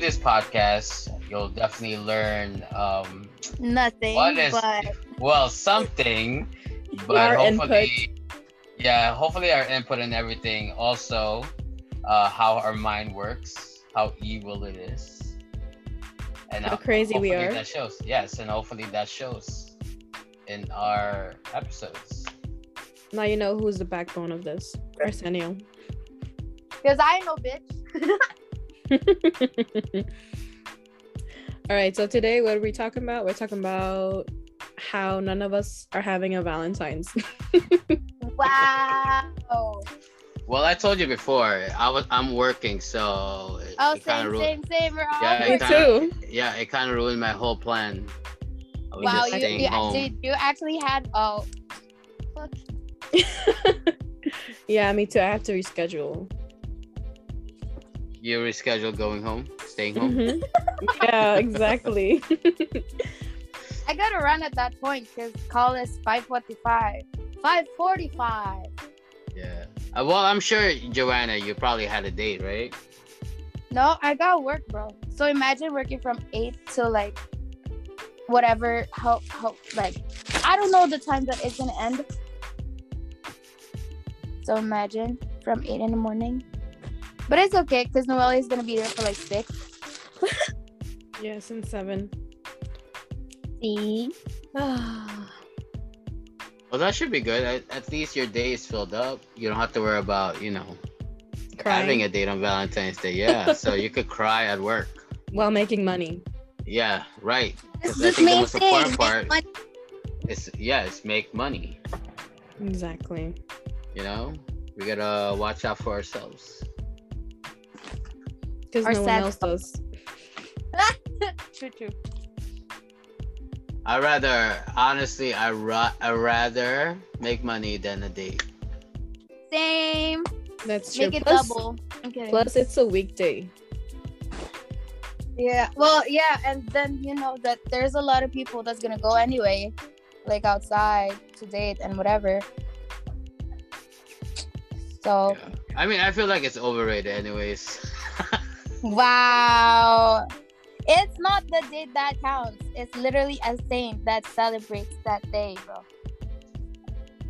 with this podcast, you'll definitely learn um, Nothing. What is- but well something, but Our hopefully, yeah, hopefully our input and everything. Also, uh, how our mind works, how evil it is, and How crazy we are. That shows, yes, and hopefully that shows in our episodes. Now you know who's the backbone of this. Arsenio. because I know, bitch. All right, so today what are we talking about? We're talking about how none of us are having a Valentine's. wow. Well, I told you before, I was I'm working, so it, Oh, it kind same, of same, same. We're all Yeah, Me it kinda- too. yeah, it kind of ruined my whole plan. I was Wow, just you, you, home. actually, you actually had oh, yeah, me too. I have to reschedule. You rescheduled going home, staying home. Mhm. yeah, exactly. I gotta run at that point because call is five forty-five. Five forty-five. Yeah. Uh, well, I'm sure Joanna, you probably had a date, right? No, I got work, bro. So imagine working from eight to like whatever. How how like I don't know the time that it's gonna end. So imagine from eight in the morning. But it's okay because Noelle is gonna be there for like six. yes, and seven. See? Well, that should be good. At, at least your day is filled up. You don't have to worry about, you know, having a date on Valentine's Day. Yeah. so you could cry at work. while making money. Yeah, right. This 'Cause I is the most thing. important part money. is, yeah, it's make money. Exactly. You know, we gotta watch out for ourselves. Because Or no one sad else does. True, true. I rather, honestly, I ra- I rather make money than a date. Same. That's true. Make it plus, double. Okay. plus, it's a weekday. Yeah. Well, yeah, and then you know that there's a lot of people that's gonna go anyway, like outside to date and whatever. So Yeah. I mean, I feel like it's overrated, anyways. wow. It's not the date that counts. It's literally a saint that celebrates that day, bro.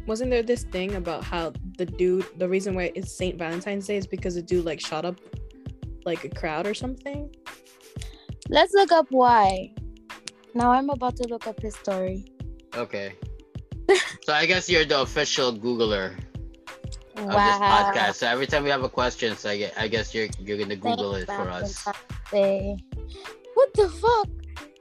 Wasn't there this thing about how the dude, the reason why it's Saint Valentine's Day is because the dude like shot up like a crowd or something? Let's look up why. Now I'm about to look up his story. okay. so I guess you're the official Googler of this podcast. So every time we have a question, so I, gue- I guess you're you're gonna Google it for us. Say, what the fuck?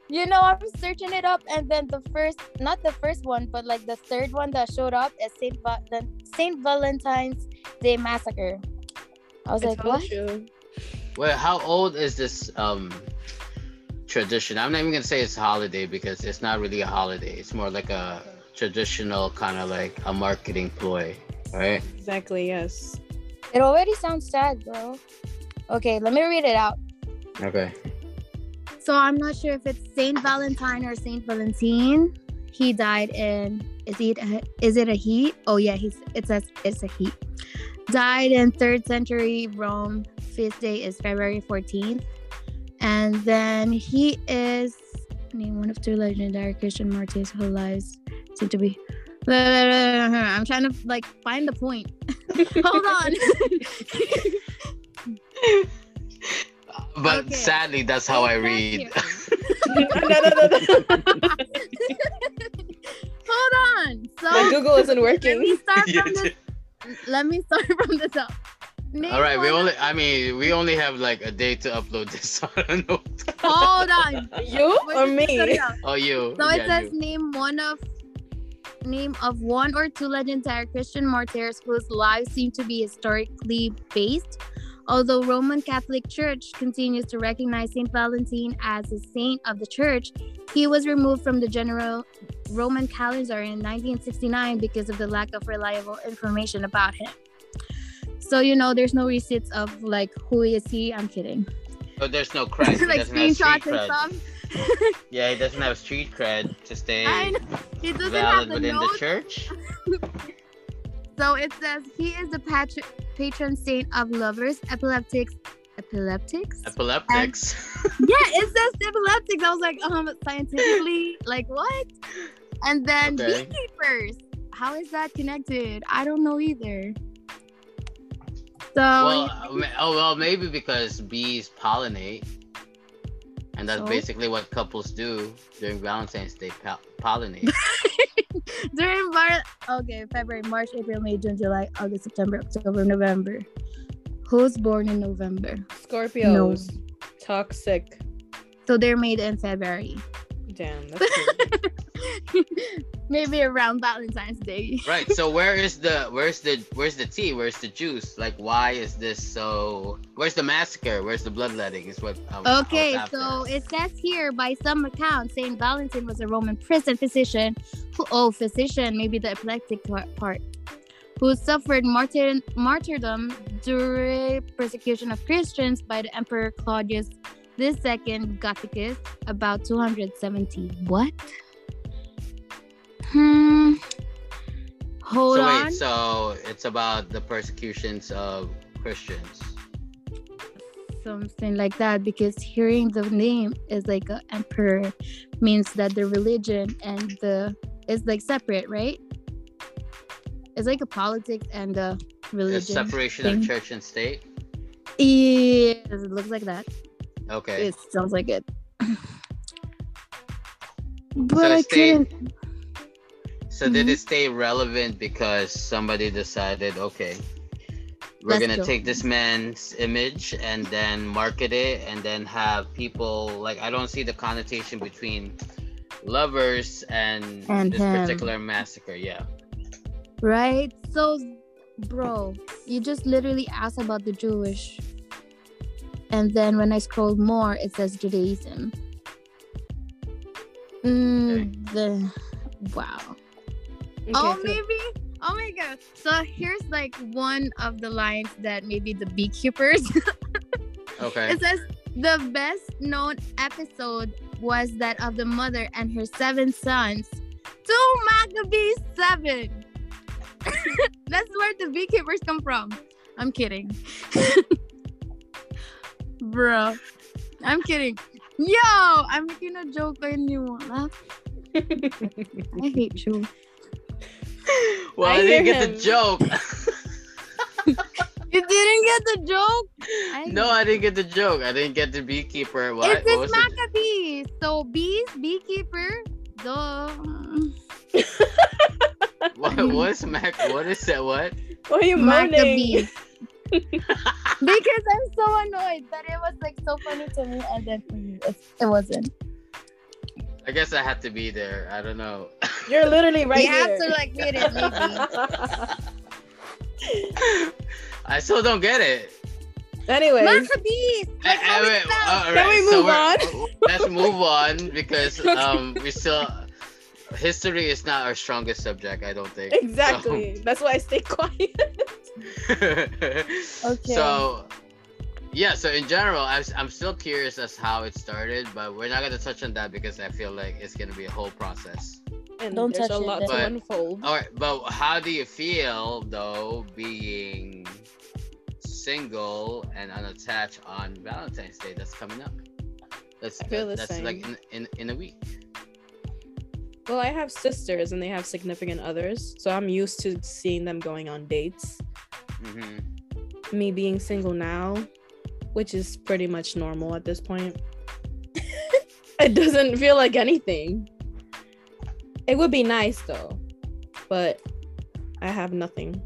You know, I was searching it up, and then the first, not the first one, but like the third one that showed up is Saint Va- the Saint Valentine's Day Massacre. I was I like, what? you. Wait, how old is this um tradition? I'm not even gonna say it's a holiday because it's not really a holiday. It's more like a traditional kind of like a marketing ploy, right? Exactly, yes. It already sounds sad, bro. Okay, let me read it out. Okay. So I'm not sure if it's Saint Valentine or Saint Valentine. He died in is it a, is it a he? Oh yeah, he's it says it's a he. Died in third century Rome. Feast day is February 14th. And then he is named one of two legendary Christian martyrs whose lives seem to be I'm trying to like find the point. Hold on. But Okay. sadly, that's how I read. no, no, no, no. Hold on. So My Google isn't let me working. start from this. did. Let me start from the top. Name All right, we only I mean, we only have like a day to upload this. So I don't know. Hold on. You We're or me? starting. Oh, you. So it says you. name one of name of one or two legendary Christian martyrs whose lives seem to be historically based. Although Roman Catholic Church continues to recognize Saint Valentine as a saint of the church, he was removed from the general Roman calendar in 1969 because of the lack of reliable information about him. So you know, there's no receipts of like who is he? I'm kidding. Oh, there's no cred. Like doesn't have street screenshots and stuff. Yeah, he doesn't have street cred to stay. He doesn't have valid the within notes. the church. So it says he is the patron patron saint of lovers, epileptics, epileptics. Epileptics. yeah, it says epileptics. I was like, um, scientifically, like what? And then Okay. beekeepers. How is that connected? I don't know either. So well, uh, ma- oh well, maybe because bees pollinate, and that's So? basically what couples do during Valentine's Day. Pol- pollinate. during Mar okay, February, March, April, May, June, July, August, September, October, November. Who's born in November? Scorpios. Toxic. So they're made in February. Damn, that's crazy. Maybe around Valentine's Day. right. So where is the where's the where's the tea? Where's the juice? Like, why is this so? Where's the massacre? Where's the bloodletting? Is what. Okay, so it says here by some accounts, Saint Valentine was a Roman prison physician who, oh, physician, maybe the epileptic part, who suffered martyr, martyrdom during persecution of Christians by the Emperor Claudius II Gothicus about 270. What? Hmm. Hold so on. wait, so it's about the persecutions of Christians. something like that because hearing the name is like an emperor means that the religion and the is like separate right it's like a politics and It's religion separation thing. of church and state. yes it looks like that Okay. it sounds like it So but i it's stay- couldn't So did Mhm. it stay relevant because somebody decided, okay, we're Let's gonna go. take this man's image and then market it and then have people like I don't see the connotation between lovers and, And this him. particular massacre. Yeah. right so bro you just literally asked about the jewish and then when i scrolled more it says judaism mm, the wow Oh, okay, oh, so- maybe. Oh my god. So here's like one of the lines that maybe the beekeepers. Okay. it says the best known episode was that of the mother and her seven sons. Two Maccabees seven. That's where the beekeepers come from. I'm kidding. Bro. I'm kidding. Yo, I'm making a joke and you won't laugh. I hate you. Well, I I, didn't get him. the joke. You didn't get the joke? I no, I didn't get the joke. I didn't get the beekeeper. What? It's what this was it? Maccabees. So bees, beekeeper, duh. What, was Mac? What is that? What? Why are you moaning? Maccabees. because I'm so annoyed that it was like so funny to me and then for you it, it wasn't. I guess I had to be there. I don't know. You're literally right you have here. to like read it maybe. I still don't get it. Anyway, Maccabees. That's how I- I- it's wait, Can we move we're- Let's move on because um we still history is not our strongest subject. I don't think. exactly. That's why I stay quiet. So, Okay. so yeah. So in general, I'm I'm still curious as how it started, but we're not gonna touch on that because I feel like it's gonna be a whole process. And Don't there's touch a lot then. to But- unfold. All right, but how do you feel though being single and unattached on Valentine's Day that's coming up? That's I feel the that's like in, in in a week. Well, I have sisters and they have significant others, so I'm used to seeing them going on dates. hmm Me being single now, which is pretty much normal at this point. it doesn't feel like anything. It would be nice though, but I have nothing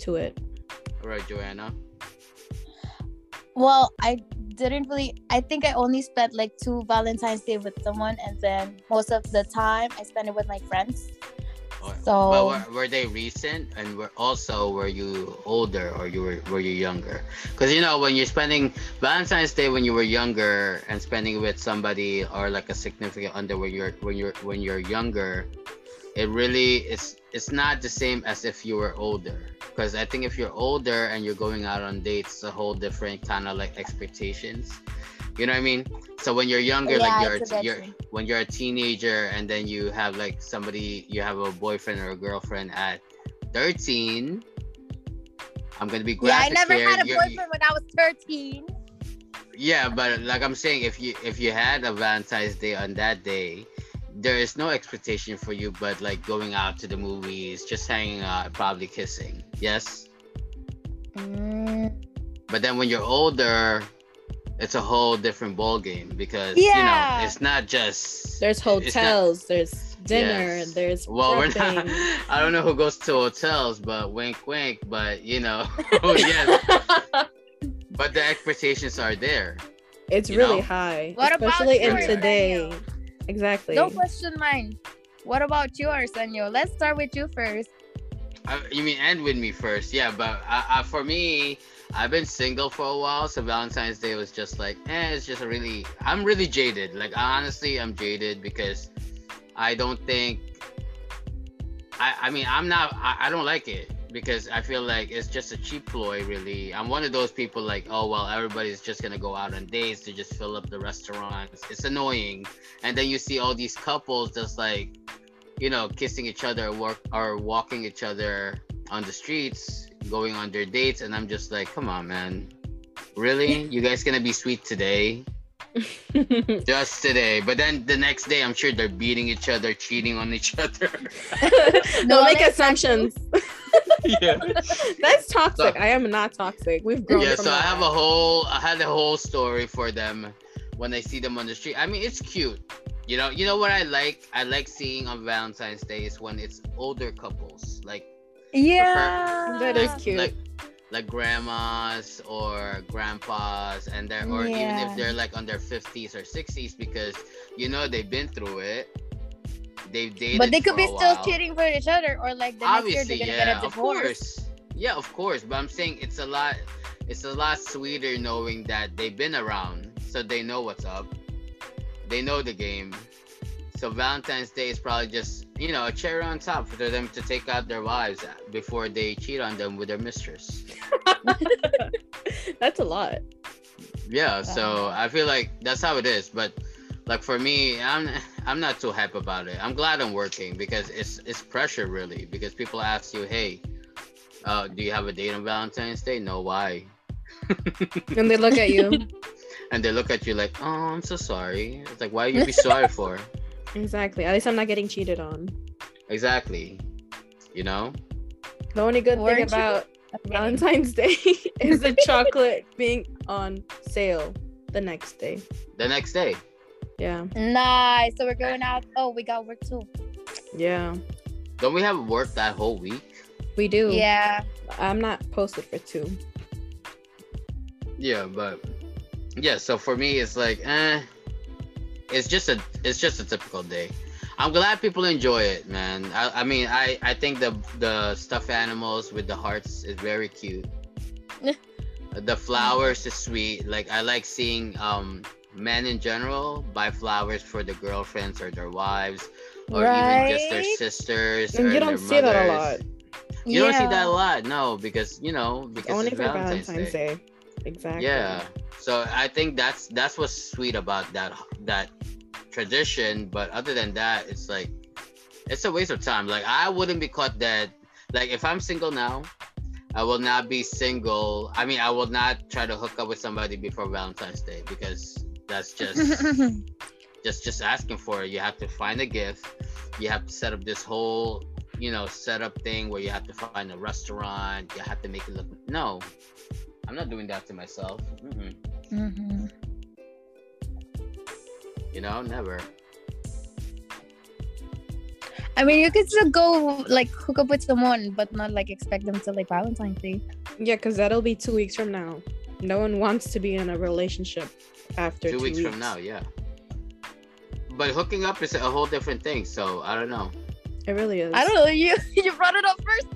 to it. All right, Joanna. Well, I didn't really. I think I only spent like two Valentine's Day with someone, and then most of the time I spent it with my friends. So- but were, were they recent and were also were you older or you were were you younger? Because you know when you're spending Valentine's Day when you were younger and spending it with somebody or like a significant other when you're when you're when you're younger, it really is it's not the same as if you were older. Because I think if you're older and you're going out on dates, it's a whole different kind of like expectations. You know what I mean? So when you're younger, Yeah, like you're a you're when you're a teenager and then you have like somebody you have a boyfriend or a girlfriend at 13 I'm gonna be great. Yeah, I never here. had a You're- boyfriend when I was 13. Yeah, but like I'm saying, if you if you had a Valentine's Day on that day, there is no expectation for you, but like going out to the movies, just hanging out, probably kissing. Yes. Mm, But then when you're older, it's a whole different ball game because Yeah. you know it's not just There's it's not- hotels, there's dinner, Yes. there's well, we're not. I don't know who goes to hotels, but wink, wink. But you know, oh yes. But the expectations are there. it's really know? high, What about especially in yours, today. Daniel? Exactly. Don't question mine. What about yours, Senor? Let's start with you first. I, you mean end with me first? Yeah, but I, I, for me, I've been single for a while, so Valentine's Day was just like, eh, it's just a really. I'm really jaded. Like honestly, I'm jaded because I don't think. I, I mean, I'm not. I, I don't like it because I feel like it's just a cheap ploy. Really, I'm one of those people like, oh well, everybody's just gonna go out on dates to just fill up the restaurants. It's annoying, and then you see all these couples just like you know, kissing each other or, work, or walking each other on the streets, going on their dates, and I'm just like, come on, man. Really? You guys gonna be sweet today? Just today. But then the next day, I'm sure they're beating each other, cheating on each other. Don't make assumptions. yeah. That's toxic. So- I am not toxic. We've grown Yeah. from So I that. have a whole, I had a whole story for them when I see them on the street. I mean, it's cute. You know, you know what I like? I like seeing on Valentine's Day is when it's older couples, like Yeah. That is like- cute. Like, like grandmas or grandpas, and they're or even if they're like on their fifties or sixties, because you know they've been through it. They've dated. But they could be still while. cheating for each other, or like the Obviously, next year they're gonna yeah, get a of course. Yeah, of course. But I'm saying it's a lot. It's a lot sweeter knowing that they've been around, so they know what's up. They know the game. So Valentine's Day is probably just you know a cherry on top for them to take out their wives before they cheat on them with their mistress. That's a lot. Yeah, so I feel like that's how it is. But like for me, I'm I'm not too hype about it. I'm glad I'm working because it's it's pressure really because people ask you, hey, uh, do you have a date on Valentine's Day? No, why? And they look at you. And they look at you like, oh, I'm so sorry. It's like, why you be sorry for? Exactly. At least I'm not getting cheated on. Exactly. You know? The only good Weren't thing you? about Valentine's Day is the chocolate being on sale the next day. The next day. Yeah. Nice. So we're going out. Oh, we got work too. Yeah. Don't we have work that whole week? We do. Yeah. I'm not posted for two. Yeah, but yeah, so for me it's like eh it's just a it's just a typical day. I'm glad people enjoy it, man. I, I mean I, I think the the stuffed animals with the hearts is very cute. the flowers is sweet. Like I like seeing um men in general buy flowers for their girlfriends or their wives or even just their Right? sisters And or you don't see that a lot. You don't see that a lot, no, because you know, because Only it's for Valentine's, Valentine's Day. Day. Exactly. Yeah. So I think that's that's what's sweet about that that tradition. But other than that, it's like it's a waste of time. Like I wouldn't be caught dead. Like if I'm single now, I will not be single. I mean, I will not try to hook up with somebody before Valentine's Day because that's just just just asking for it. You have to find a gift. You have to set up this whole, you know, setup thing where you have to find a restaurant. You have to make it look. No, I'm not doing that to myself. Mm-mm. Mhm. You know, never. I mean, you could still go like hook up with someone, but not like expect them to like Valentine's Day. Yeah, because that'll be two weeks from now. No one wants to be in a relationship after Two, weeks, from now, yeah. But hooking up is a whole different thing. So I don't know. It really is. I don't know. You you brought it up first.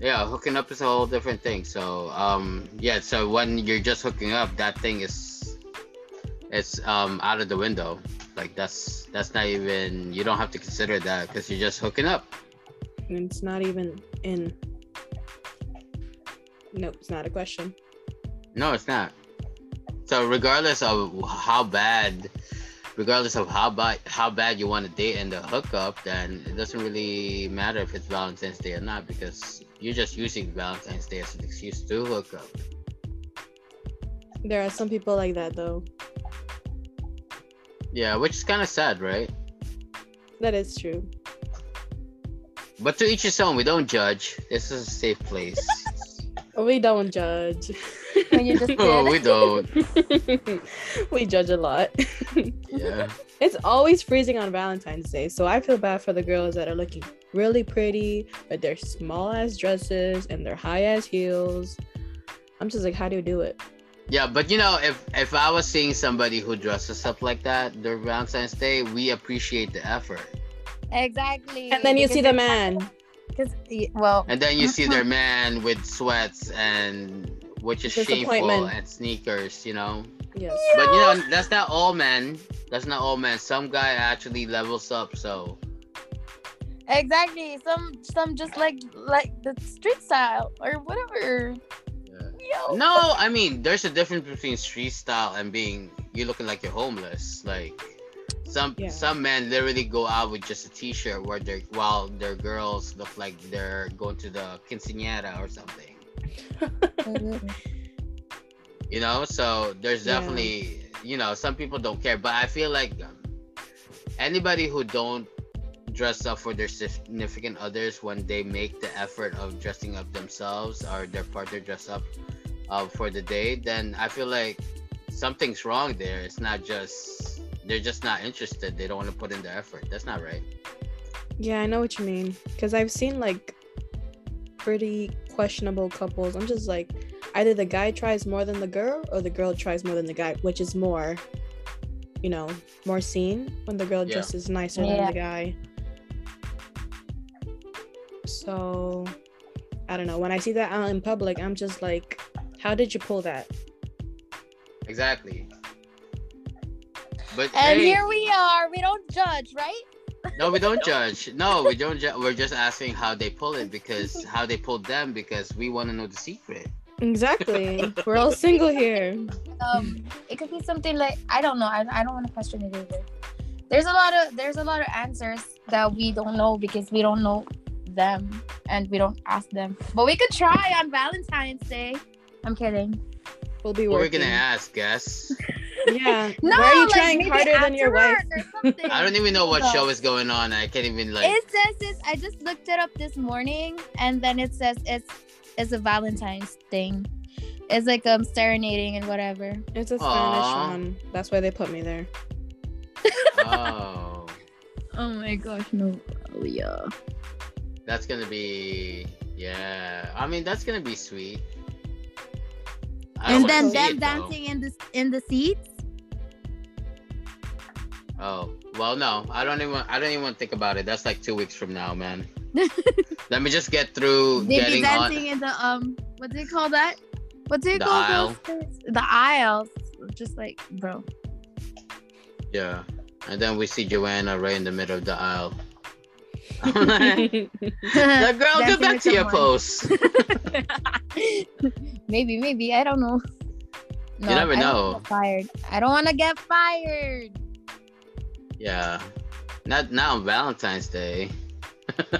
Yeah, hooking up is a whole different thing. So um, yeah. So when you're just hooking up, that thing is it's um out of the window. Like that's that's not even you don't have to consider that because you're just hooking up. And It's not even in. Nope, it's not a question. No, it's not. So regardless of how bad, regardless of how bad how bad you want to date and the hookup, then it doesn't really matter if it's Valentine's Day or not because you're just using Valentine's Day as an excuse to hook up. There are some people like that though. Yeah, which is kind of sad, right? That is true. But to each his own. We don't judge. This is a safe place. We don't judge. When you just oh, we don't. we judge a lot. Yeah. It's always freezing on Valentine's Day, so I feel bad for the girls that are looking really pretty but they're small ass dresses and they're high ass heels. I'm just like, how do you do it? Yeah, but you know, if if I was seeing somebody who dresses up like that during Valentine's Day, we appreciate the effort. Exactly. And then you see the man. Because well, And then you see their man with sweats and which is shameful and sneakers, you know. Yes. But you know, that's not all men. That's not all men. Some guy actually levels up, so exactly. Some some just like like the street style or whatever. yeah. Yo. No, I mean, there's a difference between street style and being you looking like you're homeless. Like some Yeah. some men literally go out with just a t-shirt where they while their girls look like they're going to the quinceañera or something. You know, so there's Yeah. definitely you know some people don't care, but I feel like um, anybody who don't dress up for their significant others when they make the effort of dressing up themselves or their partner dress up uh, for the day, then I feel like something's wrong there. It's not just they're just not interested. They don't want to put in the effort. That's not right. Yeah, I know what you mean. Because I've seen like pretty questionable couples. I'm just like, either the guy tries more than the girl, or the girl tries more than the guy, which is more, you know, more seen when the girl Yeah. dresses nicer than the guy. So, I don't know. When I see that out in public, I'm just like, how did you pull that? Exactly. But And hey, here we are. We don't judge, right? no, we don't judge. No, we don't. Ju- we're just asking how they pull it because how they pulled them because we want to know the secret. Exactly. We're all single here. Um, it could be something like I don't know. I, I don't want to question it either. There's a lot of there's a lot of answers that we don't know because we don't know them and we don't ask them. But we could try on Valentine's Day. I'm kidding. We'll be What we're working. gonna ask, guess. Yeah. No, Why are you like, trying harder than your wife? work or something. I don't even know what No. show is going on. I can't even like. It says this. I just looked it up this morning, and then it says it's it's a Valentine's thing. It's like um serenading and whatever. It's a Spanish Aw. one. That's why they put me there. Oh, Oh my gosh, no, oh, yeah. That's gonna be yeah. I mean, that's gonna be sweet. And then them it, though. dancing in the in the seats. Oh well, no, I don't even. I don't even think about it. That's like two weeks from now, man. Let me just get through They be dancing on. in the um, what do you call that? What do you The call aisle. those things? The aisles. Just like, bro. Yeah, and then we see Joanna right in the middle of the aisle. I'm like, the girl, Dancing get back with to your someone. post. maybe, maybe I don't know. No, never I don't know. wanna get fired. I don't want to get fired. Yeah, not now on Valentine's Day.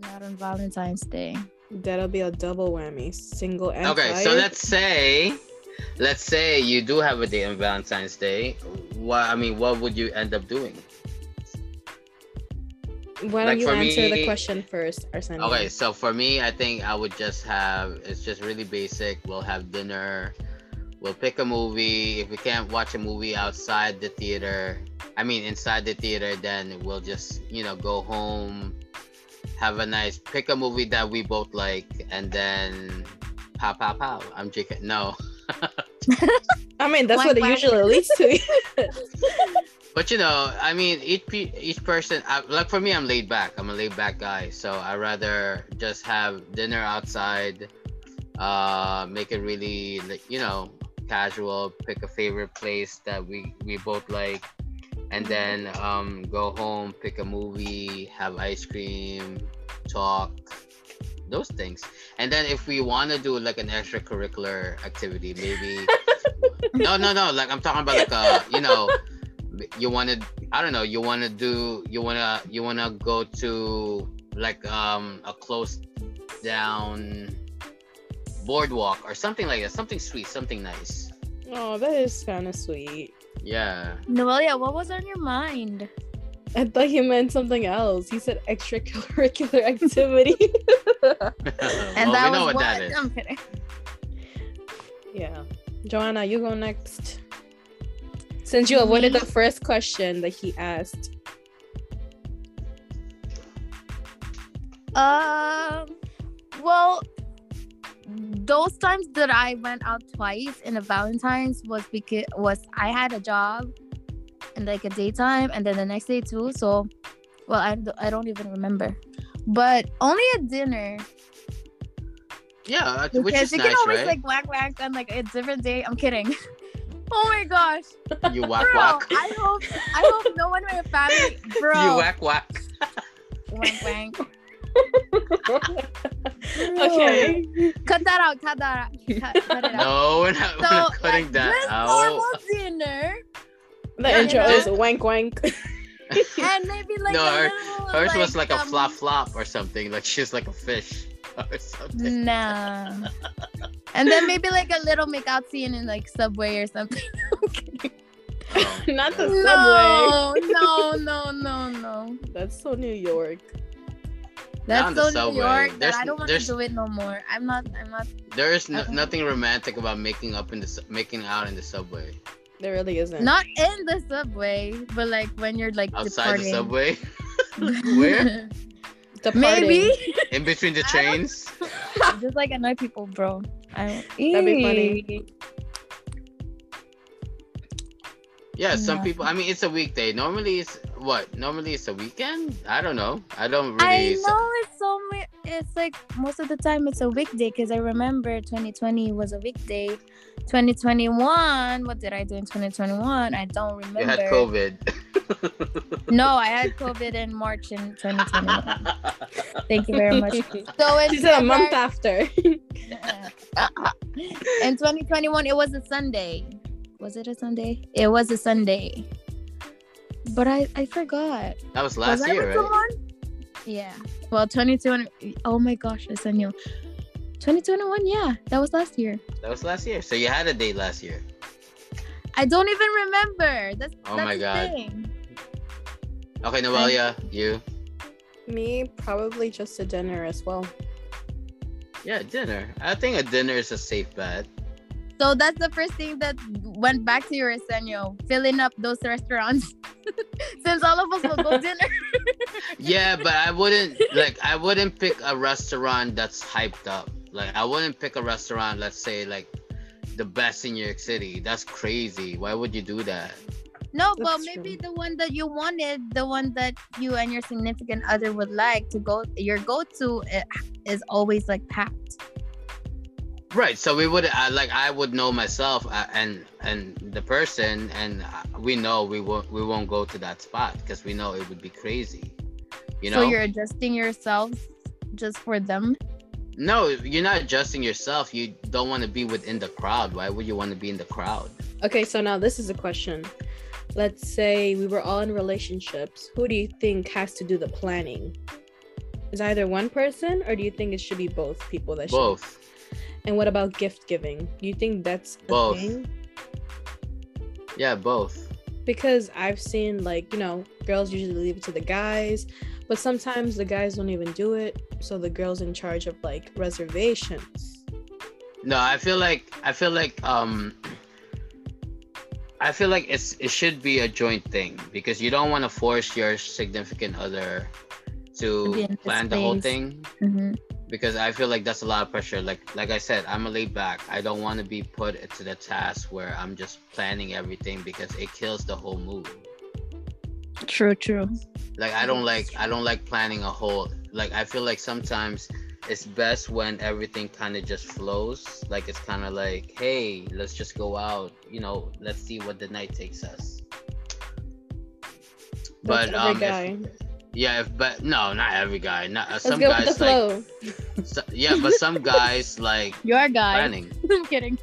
Not on Valentine's Day. That'll be a double whammy. Single and okay, so let's say, let's say you do have a date on Valentine's Day. What I mean, what would you end up doing? Why don't like you answer the question first, Arsenio? Okay, so for me, I think I would just have it's just really basic. We'll have dinner. We'll pick a movie. If we can't watch a movie outside the theater, I mean inside the theater, then we'll just you know go home, have a nice pick a movie that we both like, and then pow pow pow. I'm Jacob. No, I mean, that's what it usually leads to. but you know, I mean each pe- each person. I, like for me, I'm laid back. I'm a laid back guy, so I rather just have dinner outside. Uh, make it really you know casual. Pick a favorite place that we we both like, and then um go home, pick a movie, have ice cream, talk, those things. And then if we want to do like an extracurricular activity, maybe no no no like I'm talking about like a you know you want to I don't know you want to do you want to you want to go to like um a closed down boardwalk or something like that. Something sweet, something nice. Oh, that is kind of sweet. Yeah. Noelia, what was on your mind? I thought he meant something else. He said extracurricular activity. And well, that we know was what that is. I'm kidding. yeah. Joanna, you go next. Since you avoided Me? the first question that he asked. Um, well, those times that I went out twice in a Valentine's was because was I had a job and like a daytime and then the next day too. So, well, i, I don't even remember, but only a dinner Yeah, uh, which because is you nice, can always right? like whack whack on like a different day. I'm kidding. oh my gosh, you whack bro! whack. I hope I hope no one in my family, bro. you whack whack. Wank, wank. okay. Cut that out. Cut that out. Cut, cut it out. No, we're not, we're So, not cutting like, that just out. normal dinner, The Yeah, intro you is wank wank. and maybe like No, a her- little, Hers was like a um, flop flop or something. Like she's like a fish or something. Nah. and then maybe like a little make out scene in like Subway or something. I'm. Oh, Not the yeah. subway. No, no, no, no, no. That's so New York. That's on the so New Subway. York that I don't want to do it no more. I'm not. I'm not. There is no, nothing romantic about making up in the making out in the subway. There really isn't. Not in the subway, but like when you're like Outside departing. the subway, Where? Departing. Maybe. in between the trains. Just like annoy people, bro. I That'd be funny. Yeah, some Yeah. people. I mean, it's a weekday. Normally, it's what? Normally, it's a weekend. I don't know. I don't really. I s- know it's so it's like most of the time it's a weekday because I remember 2020 was a weekday. 2021, what did I do in 2021? I don't remember. You had COVID. No, I had COVID in March in 2021. Thank you very much. So it's She said a month after. in 2021, it was a Sunday. Was it a Sunday? It was a Sunday. But I I forgot. that was was last I year, with right? someone? Yeah. Well, 2020. Oh my gosh, I sent you. 2021. Yeah, that was last year. That was last year. So you had a date last year. I don't even remember. That's Oh that's my the God. thing. Okay, Noelia, you. Me, probably just a dinner as well. Yeah, dinner. I think a dinner is a safe bet. So that's the first thing that went back to your Arsenio, filling up those restaurants. Since all of us will go dinner. Yeah, but I wouldn't like. I wouldn't pick a restaurant that's hyped up. Like, I wouldn't pick a restaurant. Let's say like the best in New York City. That's crazy. Why would you do that? No, well, That's maybe true. the one that you wanted, the one that you and your significant other would like to go, your go-to eh, is always like packed. Right. So we would uh, like I would know myself uh, and and the person, and uh, we know we won't we won't go to that spot because we know it would be crazy. You know. So you're adjusting yourselves just for them. No, you're not adjusting yourself. You don't want to be within the crowd. Why would you want to be in the crowd? Okay, so now this is a question. Let's say we were all in relationships. Who do you think has to do the planning? Is either one person, or do you think it should be both people that should? Both. And what about gift giving? You think that's a Both. thing? Yeah, both. Because I've seen like you know girls usually leave it to the guys, but sometimes the guys don't even do it. So the girls in charge of like reservations. No, I feel like I feel like um I feel like it's it should be a joint thing because you don't want to force your significant other To be to in the plan the whole thing Mm-hmm. Because I feel like that's a lot of pressure. Like like I said, I'm a laid back. I don't want to be put into the task where I'm just planning everything because it kills the whole mood. True, true. Like I don't like I don't like planning a whole like I feel like sometimes it's best when everything kind of just flows. Like it's kind of like, hey, let's just go out. You know, let's see what the night takes us. That's But um, if, yeah, if but no, not every guy. Not uh, Let's some go with the guys like so, yeah, but some guys like You're guy. planning. I'm kidding.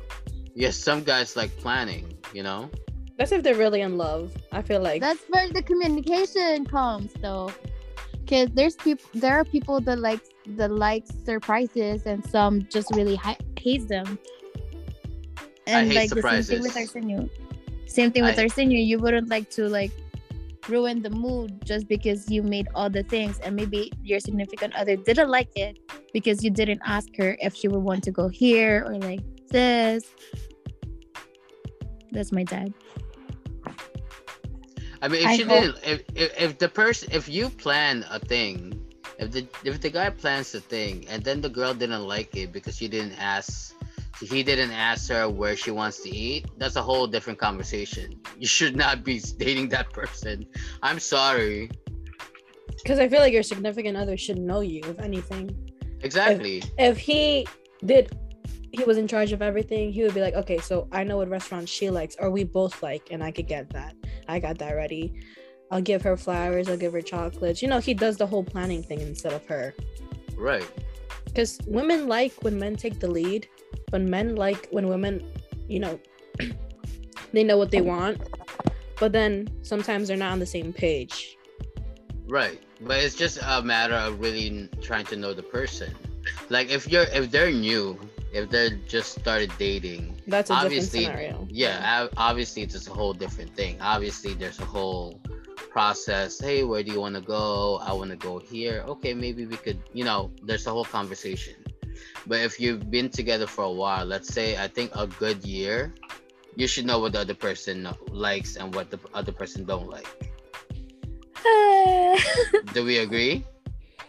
Yes, some guys like planning. You know. That's if they're really in love. I feel like That's where the communication comes, though. Cause there's people, there are people that like that like surprises, and some just really hi- hates them. And hate like the same thing with surprises. Arsenio. Same thing with I- Arsenio. You wouldn't like to like ruin the mood just because you made all the things, and maybe your significant other didn't like it because you didn't ask her if she would want to go here or like this. That's my dad. I mean, if I she hope- didn't, if, if if the person, if you plan a thing, if the if the guy plans the thing and then the girl didn't like it because you didn't ask, he didn't ask her where she wants to eat, that's a whole different conversation. You should not be dating that person. I'm sorry. Because I feel like your significant other should know you, if anything. Exactly. If he did, he was in charge of everything, he would be like, okay, so I know what restaurant she likes, or we both like, and I could get that. I got that ready. I'll give her flowers, I'll give her chocolates. You know, he does the whole planning thing instead of her. Right. Because women like when men take the lead, but men like when women, you know, they know what they want, but then sometimes they're not on the same page. Right. But it's just a matter of really trying to know the person. Like if you're if they're new, if they're just started dating, That's a obviously different scenario. yeah obviously it's just a whole different thing obviously there's a whole process hey where do you want to go i want to go here okay maybe we could you know there's a whole conversation but if you've been together for a while let's say i think a good year you should know what the other person likes and what the other person don't like do we agree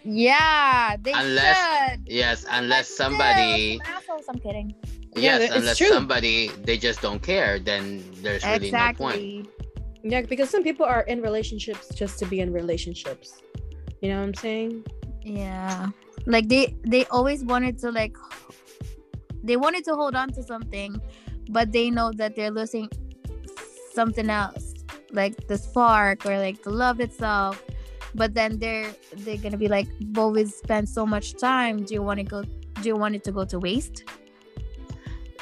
yeah, they Unless- should. yes unless But somebody assholes, I'm kidding. Yes it's unless true. somebody they just don't care then there's really no point exactly. Yeah, because some people are in relationships just to be in relationships. You know what I'm saying? Yeah. Like they they always wanted to like they wanted to hold on to something, but they know that they're losing something else, like the spark or like the love itself. But then they're they're gonna be like, "But we spent so much time. Do you want to go? Do you want it to go to waste?"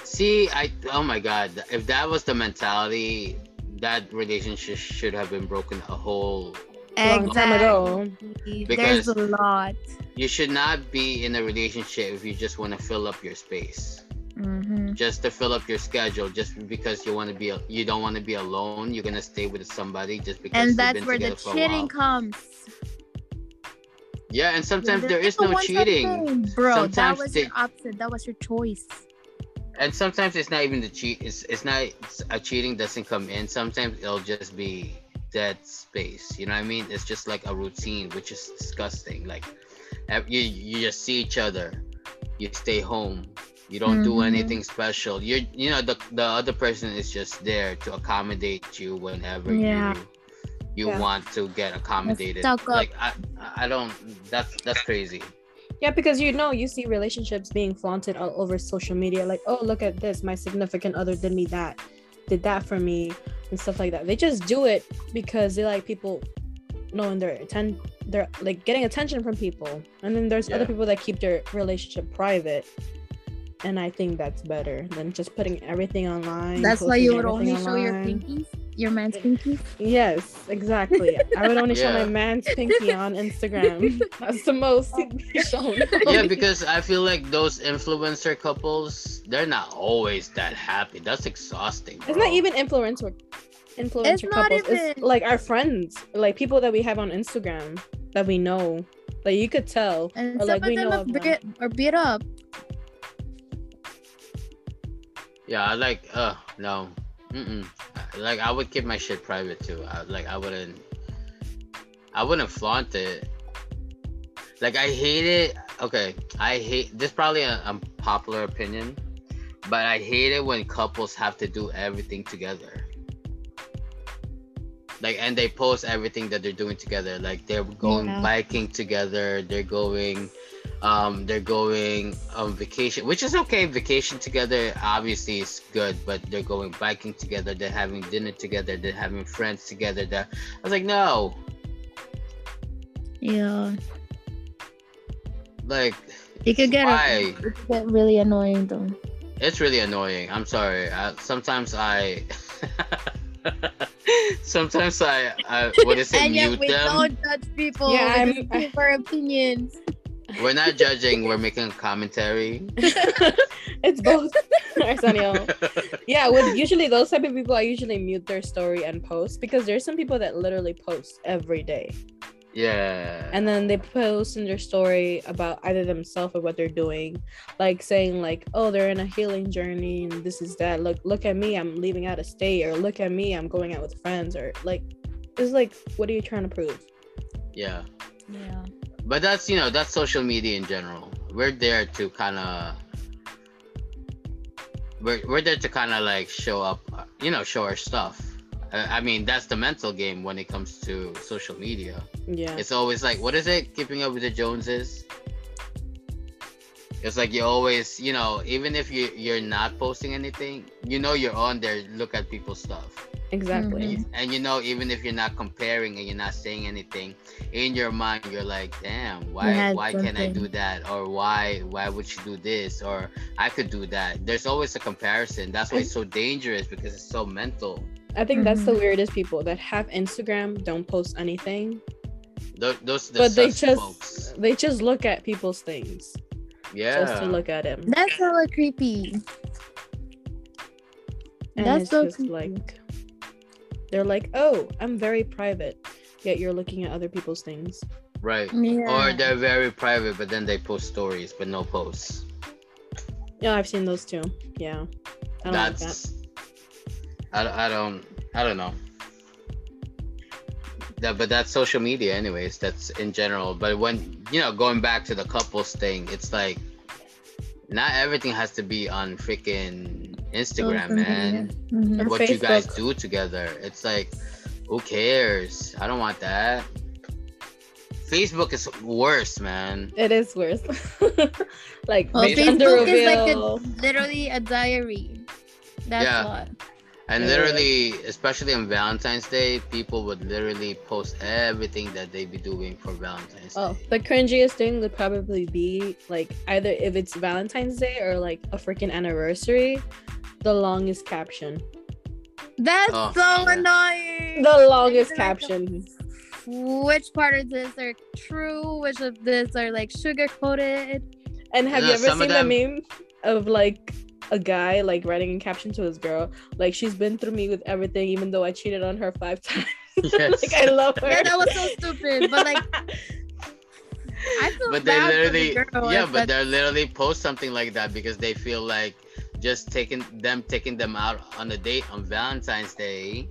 See, I oh my god, if that was the mentality, that relationship should have been broken a whole. Long time ago. There's Because- a lot. You should not be in a relationship if you just want to fill up your space, Mm-hmm. just to fill up your schedule, just because you want to be you don't want to be alone. You're gonna stay with somebody just because. And you've that's been where the together for a cheating comes. Yeah, and sometimes there There's no cheating. thing, bro. that Sometimes was they- your option. That was your choice. And sometimes it's not even the cheat it's it's not it's, a cheating doesn't come in. Sometimes it'll just be dead space you know what i mean? It's just like a routine which is disgusting. Like you you just see each other you stay home you don't do Mhm. anything special. You're you know the the other person is just there to accommodate you whenever Yeah. you you Yeah. want to get accommodated. like i i don't that's that's crazy Yeah, because you know, you see relationships being flaunted all over social media. Like, oh, look at this. My significant other did me that, did that for me, and stuff like that. They just do it because they like people knowing their atten- they're like getting attention from people. And then there's other people that keep their relationship private. And I think that's better than just putting everything online. That's why you would only everything show your online. pinkies, your man's pinkies. Yes, exactly. I would only show my man's pinky on Instagram. That's the most oh. shown. yeah because i feel like those influencer couples they're not always that happy that's exhausting It's not bro. even influencer influencer not couples. It's even- like our friends, like people that we have on Instagram that we know. Like you could tell, And or some like we them know have of them. beat, or beat up. Yeah i like uh no Mm-mm. like i would keep my shit private too I, like i wouldn't i wouldn't flaunt it like i hate it okay i hate this is probably a unpopular opinion but i hate it when couples have to do everything together like and they post everything that they're doing together like they're going Yeah. biking together they're going um they're going on vacation which is okay vacation together obviously is good but they're going biking together they're having dinner together they're having friends together that i was like no Yeah, like it could get why it could get really annoying though. it's really annoying i'm sorry I, sometimes i Sometimes I, I what is it, and yet we them. don't judge people. Yeah, Yeah, I'm- I'm for opinions. We're not judging. We're making a commentary. it's both. Arsenio. Yeah, with usually those type of people, I usually mute their story and post because there's some people that literally post every day, yeah. and then they post in their story about either themselves or what they're doing, like saying like, "Oh, they're in a healing journey and this is that. Look, look at me, I'm leaving out of state, or look at me, I'm going out with friends, or like, it's like, what are you trying to prove? yeah. Yeah. But that's you know that's social media in general. We're there to kind of we're we're there to kind of like show up, you know, show our stuff. Uh, I mean, that's the mental game when it comes to social media. Yeah, It's always like, what is it? Keeping up with the Joneses. It's like you always, you know, even if you you're not posting anything, you know you're on there. Look at people's stuff. Exactly. Mhm. And you know, even if you're not comparing and you're not saying anything, in your mind you're like, damn, why had why can't I do that? Or why why would she do this? Or I could do that. There's always a comparison. That's why it's so dangerous because it's so mental. I think that's the Mhm. weirdest people that have Instagram, don't post anything, Those those the but they just folks. they just look at people's things Yeah. just to look at them. That's hella creepy. And That's it's so just creepy. like they're like, oh, I'm very private, yet you're looking at other people's things. Right. Yeah. Or they're very private, but then they post stories, but no posts. Yeah, I've seen those too. Yeah, I don't like that. That's. I, I don't. I don't know. That, but that's social media, anyways. That's in general. But when you know, going back to the couples thing, it's like not everything has to be on freaking Instagram, Social man. media. Mhm. Or What you guys do together, it's like, who cares? I don't want that. Facebook is worse, man. It is worse. like Well, Facebook is like a, literally a diary. That's Yeah. what. And Yeah. literally, especially on Valentine's Day, people would literally post everything that they'd be doing for Valentine's Oh, Day. the cringiest thing would probably be like either if it's Valentine's Day or like a freaking anniversary, the longest caption. That's Oh, so yeah. The longest It's like a- caption. Which part of this are true? Which of this are like sugar coated? And have No, you ever some of seen the meme of like a guy like writing a caption to his girl, like she's been through me with everything, even though I cheated on her five times. Yes. like I love her. Yeah, that was so stupid. But like, I feel but they bad for the literally, yeah, but that- they literally post something like that because they feel like just taking them taking them out on a date on Valentine's Day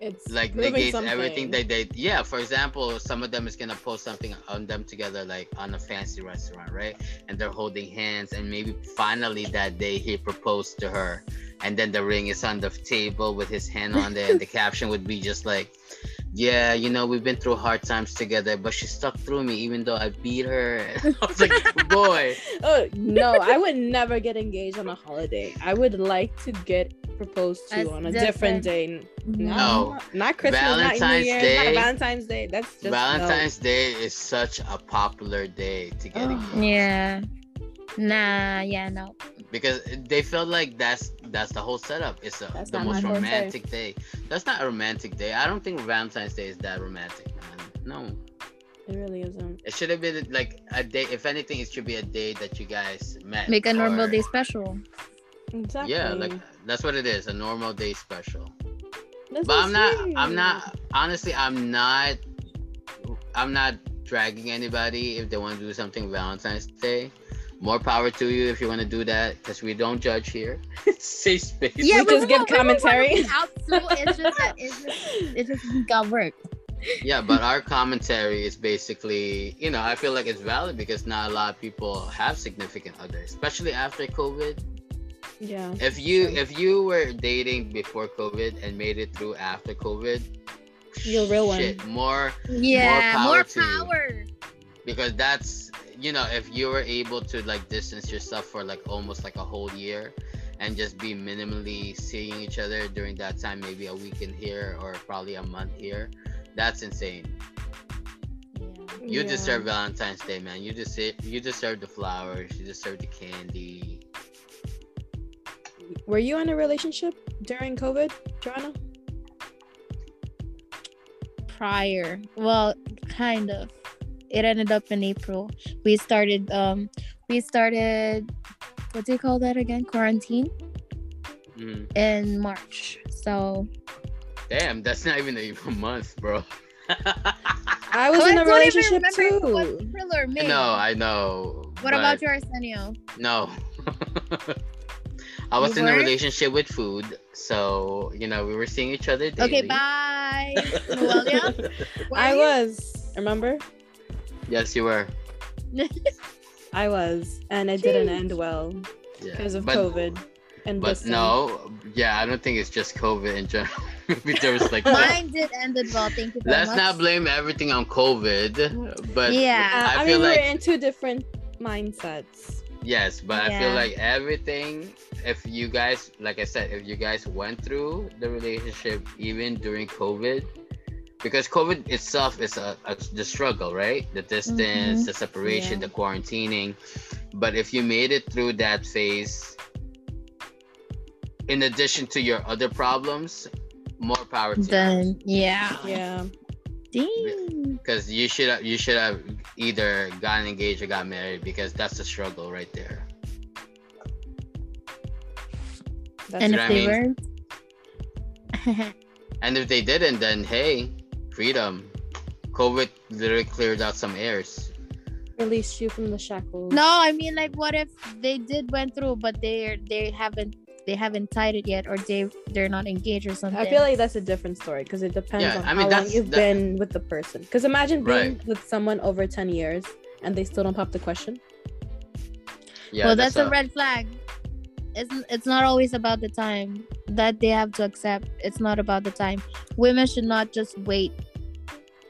it's like negates something. everything that they yeah for example some of them is gonna post something on them together like on a fancy restaurant right and they're holding hands and maybe finally that day he proposed to her and then the ring is on the table with his hand on there and the caption would be just like yeah you know we've been through hard times together but she stuck through me even though i beat her i was like boy Oh no, I would never get engaged on a holiday. I would like to get proposed to That's on a different different. day. Mhm. No, No. not Christmas, not New Valentine's Year's, Day- not Valentine's Day. That's just no. valentine's day is such a popular day to get Oh. engaged Yeah. Nah. Yeah. No. because they feel like that's that's the whole setup. It's a, the most my whole day. romantic day. That's not a romantic day. I don't think Valentine's Day is that romantic, man. No, It really isn't. it should have been like a day. If anything, it should be a day that you guys met. Make a normal or- day special. Exactly. Yeah, like that's what it is. A normal day special. That's But so I'm not. sweet. I'm not. Honestly, I'm not. I'm not dragging anybody if they want to do something Valentine's Day. More power to you if you want to do that, because we don't judge here. Safe space. Yeah, We just give won't- we won't commentary. be Out too. It's just that it's just it's just got work. yeah but our commentary is basically you know i feel like it's valid because not a lot of people have significant others especially after covid Yeah. if you True. if you were dating before covid and made it through after covid You're a real one. more Yeah. power More to you. power. because that's you know if you were able to like distance yourself for like almost like a whole year and just be minimally seeing each other during that time maybe a weekend here or probably a month here that's insane You Yeah. deserve Valentine's Day, man. You deserve you deserve the flowers. You deserve the candy. Were you in a relationship during COVID, Joanna? prior. Well, kind of. It ended up in April. We started um we started what do you call that again? Quarantine Mm. in March. So Damn, that's not even a month, bro. I was Oh, in a relationship remember if it was too. April or May. no, I know. What but about you, Arsenio? No. I was You in a relationship with food, so you know we were seeing each other daily. Okay, bye. Noelia? Were I you? was. Remember? Yes, you were. I was, and it didn't end well Yeah. because of but, COVID. And But distance. no, yeah, I don't think it's just COVID in general. There was like Mine did ended well. Thank you very Let's much. not blame everything on COVID, but Yeah. I, I, feel mean, like we're in two different mindsets. yes, but I feel like everything. If you guys, like I said, if you guys went through the relationship even during COVID, because COVID itself is a, a the struggle, right? The distance, Mhm. the separation, Yeah. the quarantining. But if you made it through that phase, in addition to your other problems, more power to you. Then yeah. Yeah. Dang. because you should have you should have either gotten engaged or got married because that's the struggle right there That's And what if I they mean. weren't. and if they didn't then hey freedom covid literally cleared out some airs released you from the shackles. no, I mean like what if they did went through but they're they haven't they haven't tied it yet or they they're not engaged or something. I feel like that's a different story because it depends Yeah, on I mean, how long you've that- been with the person. Because imagine being Right. with someone over 10 years and they still don't pop the question. yeah well that's, a red flag. It's it's not always about the time that they have to accept. It's not about the time. Women should not just wait.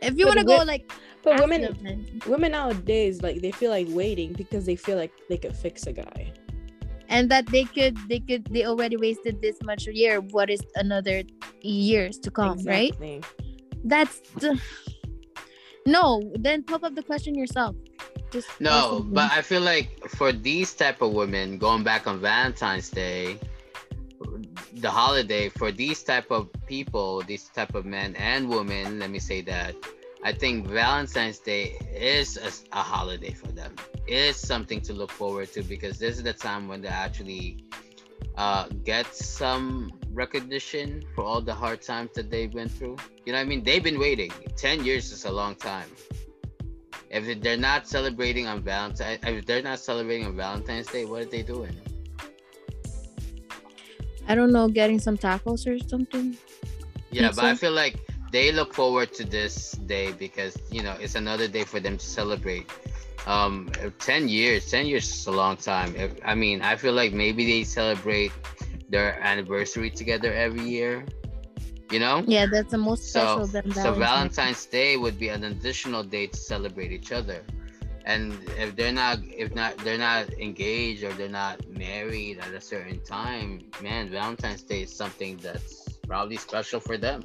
If you want to go like But women, women nowadays, like they feel like waiting because they feel like they could fix a guy. and that they could they could they already wasted this much a year. What is another years to come, right? That's the no. Then pop up the question yourself. Just no but i feel like for these type of women going back on valentine's day the holiday for these type of people these type of men and women let me say that i think valentine's day is a, a holiday for them. It is something to look forward to because this is the time when they actually uh, get some recognition for all the hard times that they've been through. You know what i mean? They've been waiting. 10 years is a long time. If they're not celebrating on valentine if they're not celebrating on valentine's day what are they doing I don't know, getting some tacos or something. Yeah, but I feel like they look forward to this day because you know it's another day for them to celebrate. Um, ten years, ten years is a long time. If, I mean, I feel like maybe they celebrate their anniversary together every year. You know, Yeah, that's the most so special than so Valentine's Day would be an additional day to celebrate each other. And if they're not, if not, they're not engaged or they're not married at a certain time, man, Valentine's Day is something that's probably special for them.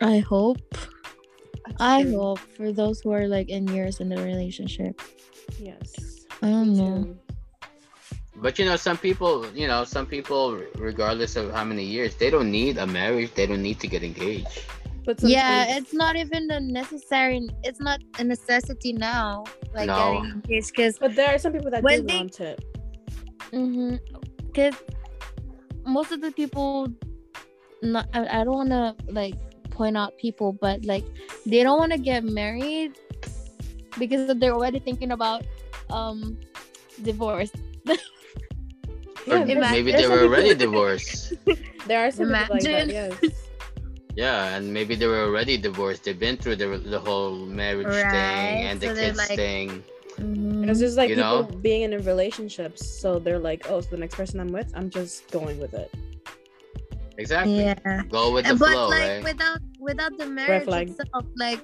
I hope. I hope for those who are like in years in the relationship. Yes. I don't know. But you know, some people, you know, some people, regardless of how many years, they don't need a marriage. They don't need to get engaged. But Yeah, it's not even a necessary. It's not a necessity now. Like No. getting engaged, because But there are some people that When do they- want it. because most of the people, not I, I don't want to like point out people, but like they don't want to get married because they're already thinking about um divorce. Or Yeah, maybe they were already divorced. There are some people like that. Yes. Yeah, and maybe they were already divorced. They've been through the the whole marriage Right, thing and the so they're kids like- thing. Mhm. It's just like You people know? being in relationships, so they're like, "Oh, so the next person I'm with, I'm just going with it." Exactly. Yeah. Go with the And but flow, like right? without without the marriage itself, like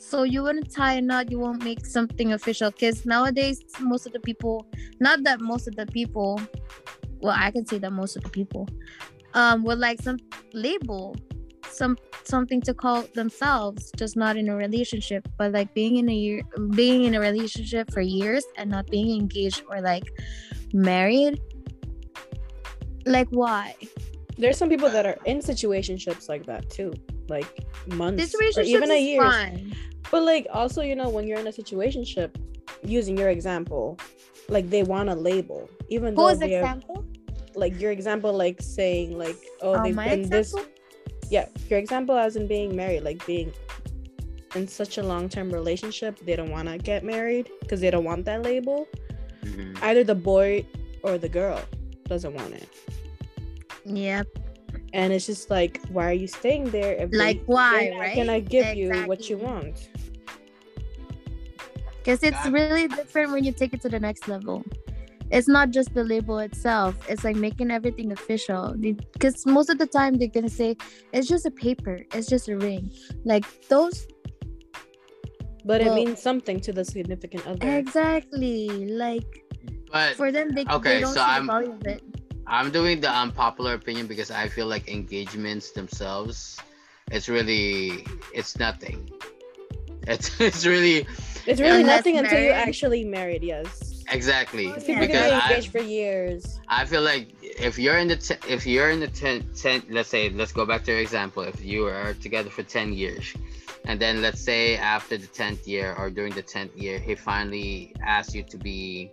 so you wouldn't tie a knot, you won't make something official. Cause nowadays most of the people, not that most of the people, well, I can say that most of the people, um, would like some label, some something to call themselves, just not in a relationship, but like being in a year, being in a relationship for years and not being engaged or like married. Like why? There's some people that are in situationships like that too, like months or even a year. fine. But like also, you know, when you're in a situationship, using your example, like they want a label, even though Who's they're example? Like your example, like saying like, oh, Oh, they've my been this. Yeah, your example as in being married, like being in such a long-term relationship, they don't want to get married because they don't want that label. Mhm. Either the boy or the girl doesn't want it, Yep. and it's just like, why are you staying there? If Like why, they're right? gonna give you what you want. Because it's really different when you take it to the next level. It's not just the label itself. It's like making everything official. Because most of the time they're gonna say it's just a paper. It's just a ring. Like those But Well- it means something to the significant other. exactly. Like But for them, they, Okay, they don't so see I'm- the value of it. I'm doing the unpopular opinion because I feel like engagements themselves, it's really it's nothing. It's it's really It's really Unless nothing until you're actually married. Yes. Exactly People because can be I, for years. I feel like if you're in the te- if you're in the 10, 10 let's say let's go back to your example if you are together for 10 years and then let's say after the 10th year or during the 10th year he finally asks you to be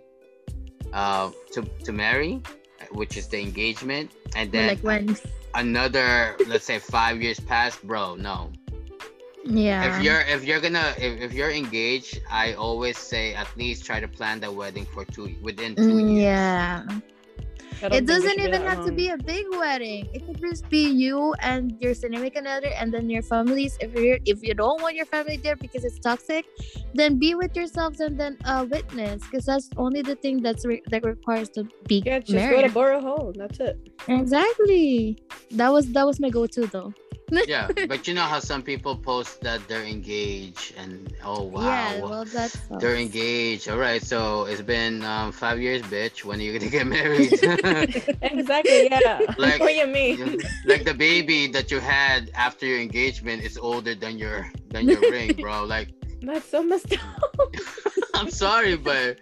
uh to to marry which is the engagement and then like when, another let's say five years past bro no yeah. if you're if you're gonna if, if you're engaged i always say at least try to plan the wedding for two within two Mm, years yeah. It doesn't should be even that have to be a big wedding. It could just be you and your significant other, and then your families. If you're if you don't want your family there because it's toxic, then be with yourselves and then uh witness, because that's only the thing that's re- that requires to be Yeah, just go married. to Borough Hall. That's it. exactly. That was that was my go-to though. Yeah but you know how some people post that they're engaged and oh wow Yeah. Well, that's they're engaged all right so it's been um, five years bitch when are you gonna get married exactly. Yeah. Like- what you mean? like the baby that you had after your engagement is older than your than your ring bro like That's so messed up. i'm sorry but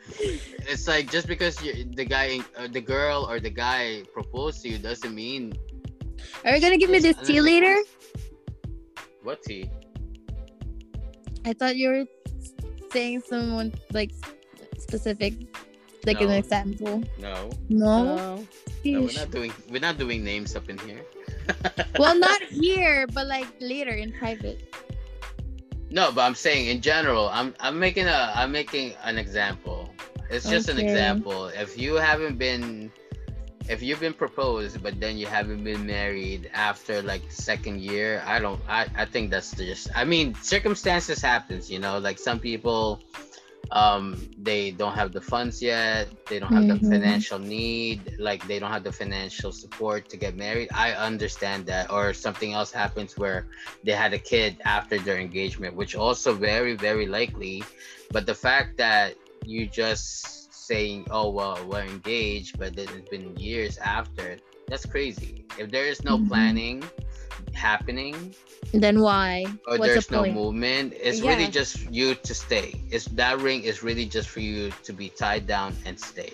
it's like just because you, the guy uh, the girl or the guy proposed to you doesn't mean Are you gonna give me this tea later? What tea I thought you were saying someone like specific, like an example. no No. No. no we're not doing we're not doing names up in here well, not here, but like later in private. No, but I'm saying in general, I'm I'm making a I'm making an example. It's just an example. If you haven't been if you've been proposed but then you haven't been married after like second year, I don't I, I think that's just I mean circumstances happens, you know, like some people um they don't have the funds yet they don't have Mhm. the financial need like they don't have the financial support to get married i understand that or something else happens where they had a kid after their engagement which also very very likely but the fact that you just saying oh well we're engaged but then it's been years after that's crazy if there is no Mhm. planning happening Then why? or What's there's the no point? movement it's really just you to stay it's that ring is really just for you to be tied down and stay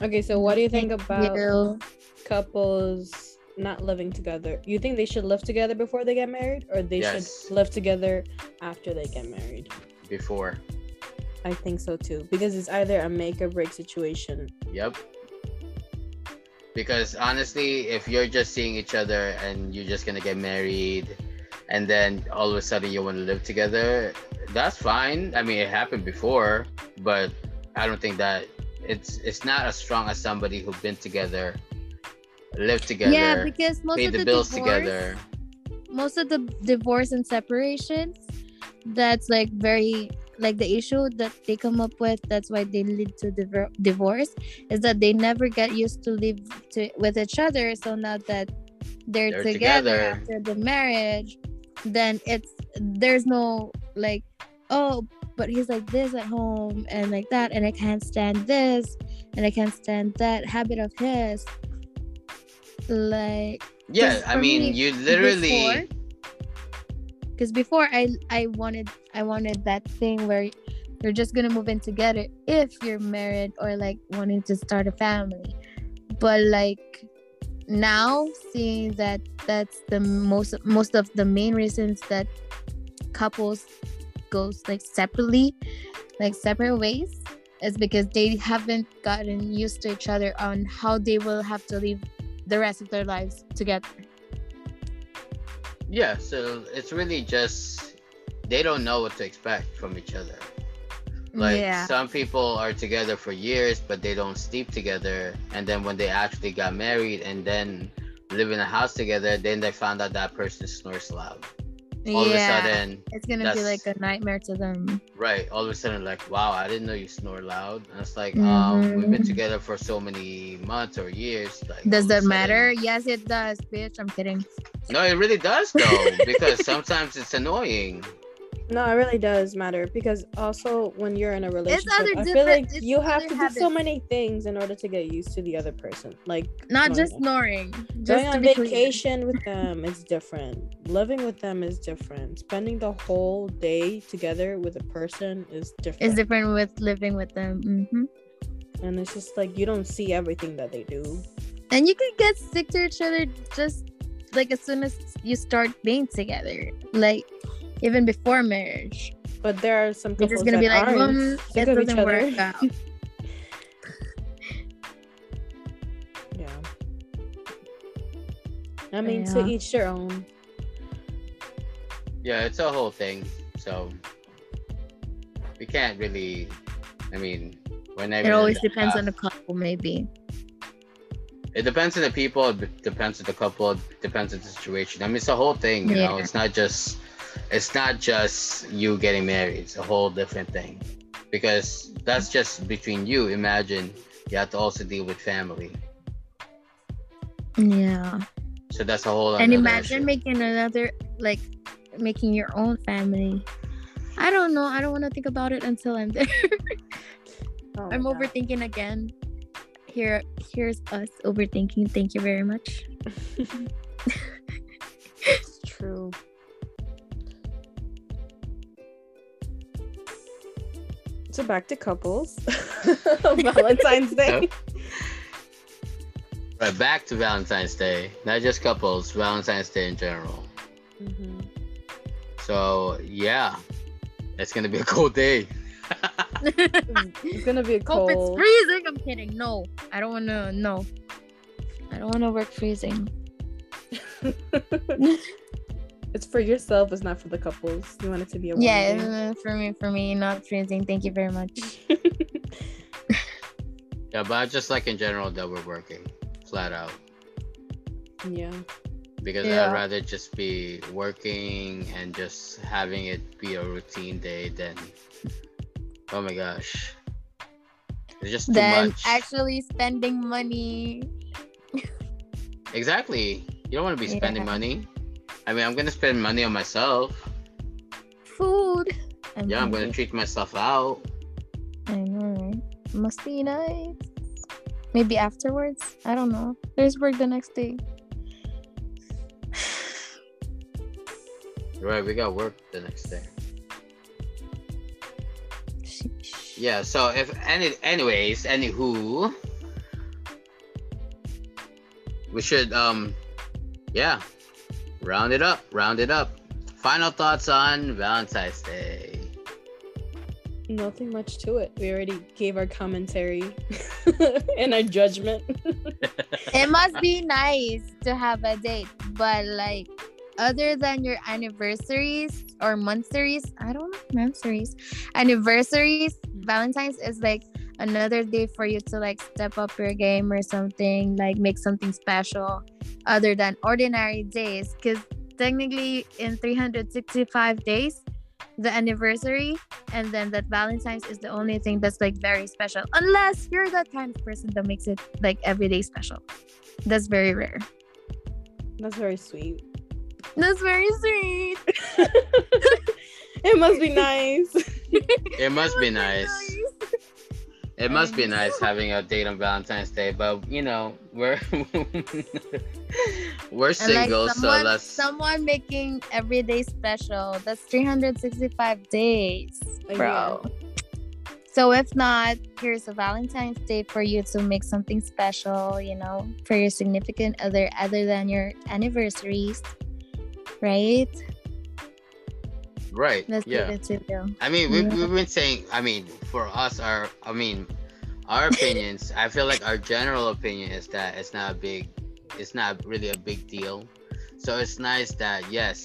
Okay, so what do you think about You. couples not living together? You think they should live together before they get married, or they Yes. should live together after they get married? before I think so too, because it's either a make or break situation. Yep. Because honestly, if you're just seeing each other and you're just gonna get married, and then all of a sudden you want to live together, that's fine. I mean, it happened before, but I don't think that it's it's not as strong as somebody who've been together, lived together, Yeah, because most paid of the, the bills divorce, together. most of the divorce and separations, that's like very like the issue that they come up with. That's why they lead to divorce is that they never get used to live to with each other. So now that they're, They're together, together. after the marriage, then it's there's no like oh but he's like this at home and like that and I can't stand this and I can't stand that habit of his. Like Yeah, I mean, me, you literally. Because before I I wanted I wanted that thing where you're just gonna move in together if you're married or like wanting to start a family, but like now seeing that that's the most most of the main reasons that couples goes like separately like separate ways is because they haven't gotten used to each other on how they will have to live the rest of their lives together Yeah, so it's really just they don't know what to expect from each other. Like yeah some people are together for years, but they don't sleep together. And then when they actually got married and then live in a house together, then they found out that person snores loud. All yeah of a sudden, it's gonna be like a nightmare to them right? All of a sudden, like, wow, I didn't know you snore loud. And it's like, um, we've been Mhm. together for so many months or years. Like, does that matter yes it does bitch i'm kidding No, it really does though, because sometimes it's annoying. No, it really does matter because also when you're in a relationship, I feel like you have to do so many things in order to get used to the other person. Like not just snoring going just to on vacation with them is different. Living with them is different. Spending the whole day together with a person is different. it's different with living with them hmm and it's just like you don't see everything that they do. and you can get sick to each other just like as soon as you start being together like even before marriage But there are some you're couples just gonna that be like aren't mm, it doesn't work out Yeah. I mean, to each their own. Yeah, it's a whole thing. So we can't really. I mean, whenever it always depends on the couple maybe It depends on the people. It depends on the couple. It depends on the situation. I mean, it's a whole thing. You know, it's not just. It's not just you getting married. It's a whole different thing, because that's just between you. Imagine you have to also deal with family. yeah So that's a whole. and imagine issue. making another like making your own family i don't know i don't want to think about it until i'm there Oh i'm God. overthinking again here here's us overthinking thank you very much It's true. So back to couples. Valentine's Day. Right, back to Valentine's Day. Not just couples, Valentine's Day in general. Mhm. So yeah, it's gonna be a cold day. It's gonna be a Hope it's freezing. I'm kidding. No, I don't want to. No, I don't want to work freezing. It's for yourself. It's not for the couples. You want it to be a warm Yeah, uh, for me, for me, not freezing. Thank you very much. Yeah, but just like in general that we're working flat out yeah. because Yeah. I'd rather just be working and just having it be a routine day than oh my gosh, it's just too then much. actually spending money. exactly, you don't want to be spending Yeah. money. I mean, I'm gonna spend money on myself. Food. I'm Yeah, I'm gonna treat myself out. I know, right? Must be nice. Maybe afterwards. I don't know. There's work the next day. Right, we got work the next day. Sheesh. Yeah, so if any anyways, anywho we should um yeah. Round it up, round it up. Final thoughts on Valentine's Day. Nothing much to it. We already gave our commentary and our judgment. it must be nice to have a date, but like other than your anniversaries or monthsaries, I don't know monthsaries, anniversaries, Valentine's is like another day for you to like step up your game or something, like make something special other than ordinary days. Because technically, in 365 days, the anniversary and then that Valentine's is the only thing that's like very special, unless you're that kind of person that makes it like every day special. That's very rare. That's very sweet. That's very sweet. it must be nice. It must be nice. It must be nice having a date on Valentine's Day, but you know, we're we're And like single, someone, so let's someone making every day special. That's 365 days, bro. So if not, here's a Valentine's Day for you to make something special, you know, for your significant other other than your anniversaries. Right? Right. Let's yeah. give it to. I mean, we've, Yeah. we've been saying, I mean, for us, our, I mean, our opinions, I feel like our general opinion is that it's not a big, it's not really a big deal. So it's nice that, yes,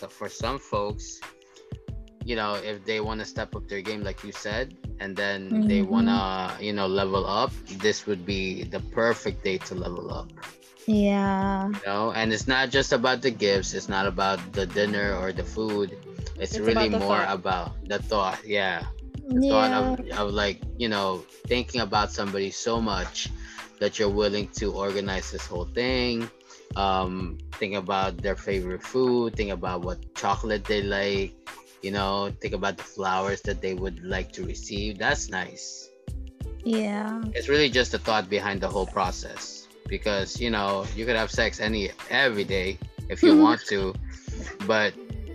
so for some folks, you know, if they want to step up their game, like you said, and then they Mhm. want to, you know, level up, this would be the perfect day to level up. Yeah. You know, and it's not just about the gifts, it's not about the dinner or the food. It's, It's really about more thought. about the thought, yeah thought Yeah. of, of like you know thinking about somebody so much that you're willing to organize this whole thing um think about their favorite food think about what chocolate they like you know think about the flowers that they would like to receive that's nice Yeah. it's really just the thought behind the whole process because you know you could have sex any every day if you want to but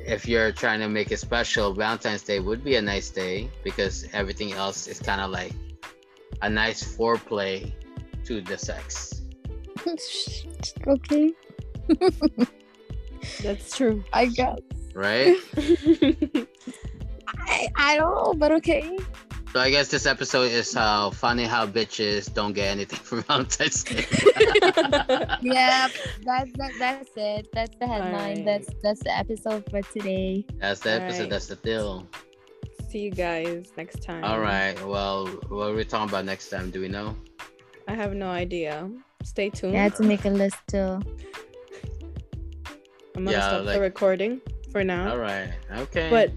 if you're trying to make it special valentine's day would be a nice day because everything else is kind of like a nice foreplay to the sex okay. That's true. I guess. right I, I don't know, but okay. So i guess this episode is how funny how bitches don't get anything for valentine's day Yeah, that's that, that's it. That's the headline. Alright. That's that's the episode for today. that's the episode Alright. that's the deal See you guys next time. all right well what are we talking about next time do we know I have no idea. Stay tuned. I had to make a list too. I'm gonna Yeah, stop like- the recording for now. all right okay But